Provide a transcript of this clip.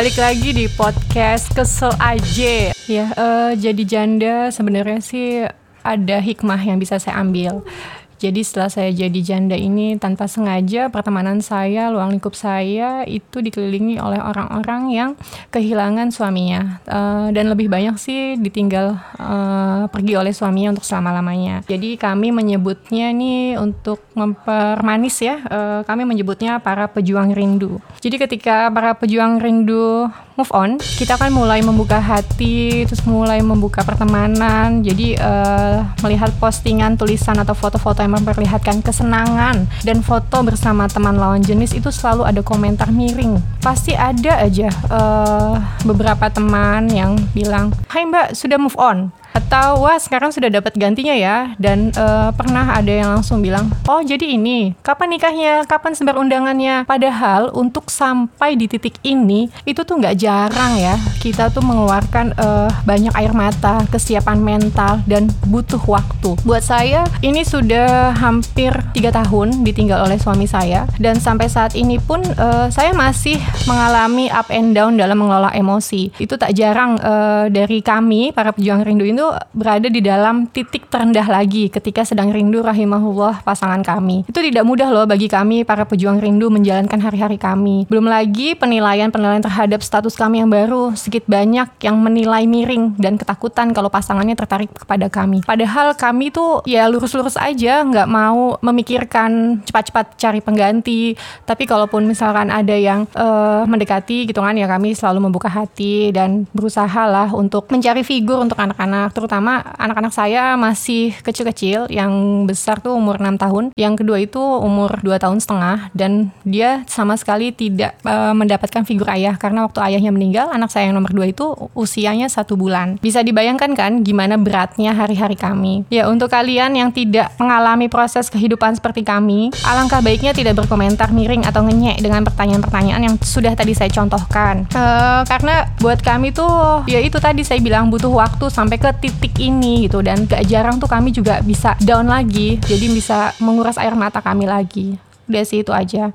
Balik lagi di podcast kesel aja. Ya, uh, jadi janda sebenarnya sih ada hikmah yang bisa saya ambil. Jadi setelah saya jadi janda ini tanpa sengaja pertemanan saya, luang lingkup saya itu dikelilingi oleh orang-orang yang kehilangan suaminya uh, dan lebih banyak sih ditinggal uh, pergi oleh suaminya untuk selama-lamanya. Jadi kami menyebutnya nih untuk mempermanis ya, uh, kami menyebutnya para pejuang rindu. Jadi ketika para pejuang rindu move on, kita kan mulai membuka hati, terus mulai membuka pertemanan. Jadi uh, melihat postingan, tulisan atau foto-foto yang memperlihatkan kesenangan dan foto bersama teman lawan jenis itu selalu ada komentar miring. Pasti ada aja uh, beberapa teman yang bilang, "Hai Mbak, sudah move on." Atau wah sekarang sudah dapat gantinya ya. Dan uh, pernah ada yang langsung bilang oh jadi ini kapan nikahnya? Kapan sebar undangannya? Padahal untuk sampai di titik ini itu tuh nggak jarang ya kita tuh mengeluarkan uh, banyak air mata kesiapan mental dan butuh waktu. Buat saya ini sudah hampir tiga tahun ditinggal oleh suami saya. Dan sampai saat ini pun uh, saya masih mengalami up and down dalam mengelola emosi. Itu tak jarang uh, dari kami para pejuang rindu itu berada di dalam titik terendah lagi ketika sedang rindu rahimahullah pasangan kami. Itu tidak mudah loh bagi kami para pejuang rindu menjalankan hari-hari kami. Belum lagi penilaian-penilaian terhadap status kami yang baru, sedikit banyak yang menilai miring dan ketakutan kalau pasangannya tertarik kepada kami. Padahal kami tuh ya lurus-lurus aja, nggak mau memikirkan cepat-cepat cari pengganti. Tapi kalaupun misalkan ada yang uh, mendekati gitu kan ya kami selalu membuka hati dan berusaha lah untuk mencari figur untuk anak-anak anak terutama anak-anak saya masih kecil-kecil yang besar tuh umur 6 tahun. Yang kedua itu umur 2 tahun setengah dan dia sama sekali tidak uh, mendapatkan figur ayah. Karena waktu ayahnya meninggal anak saya yang nomor 2 itu usianya satu bulan. Bisa dibayangkan kan gimana beratnya hari-hari kami? Ya untuk kalian yang tidak mengalami proses kehidupan seperti kami alangkah baiknya tidak berkomentar miring atau ngenyek dengan pertanyaan-pertanyaan yang sudah tadi saya contohkan. Uh, karena buat kami tuh ya itu tadi saya bilang butuh waktu sampai ke titik ini gitu. Dan gak jarang tuh kami juga bisa down lagi. Jadi bisa menguras air mata kami lagi. Udah sih itu aja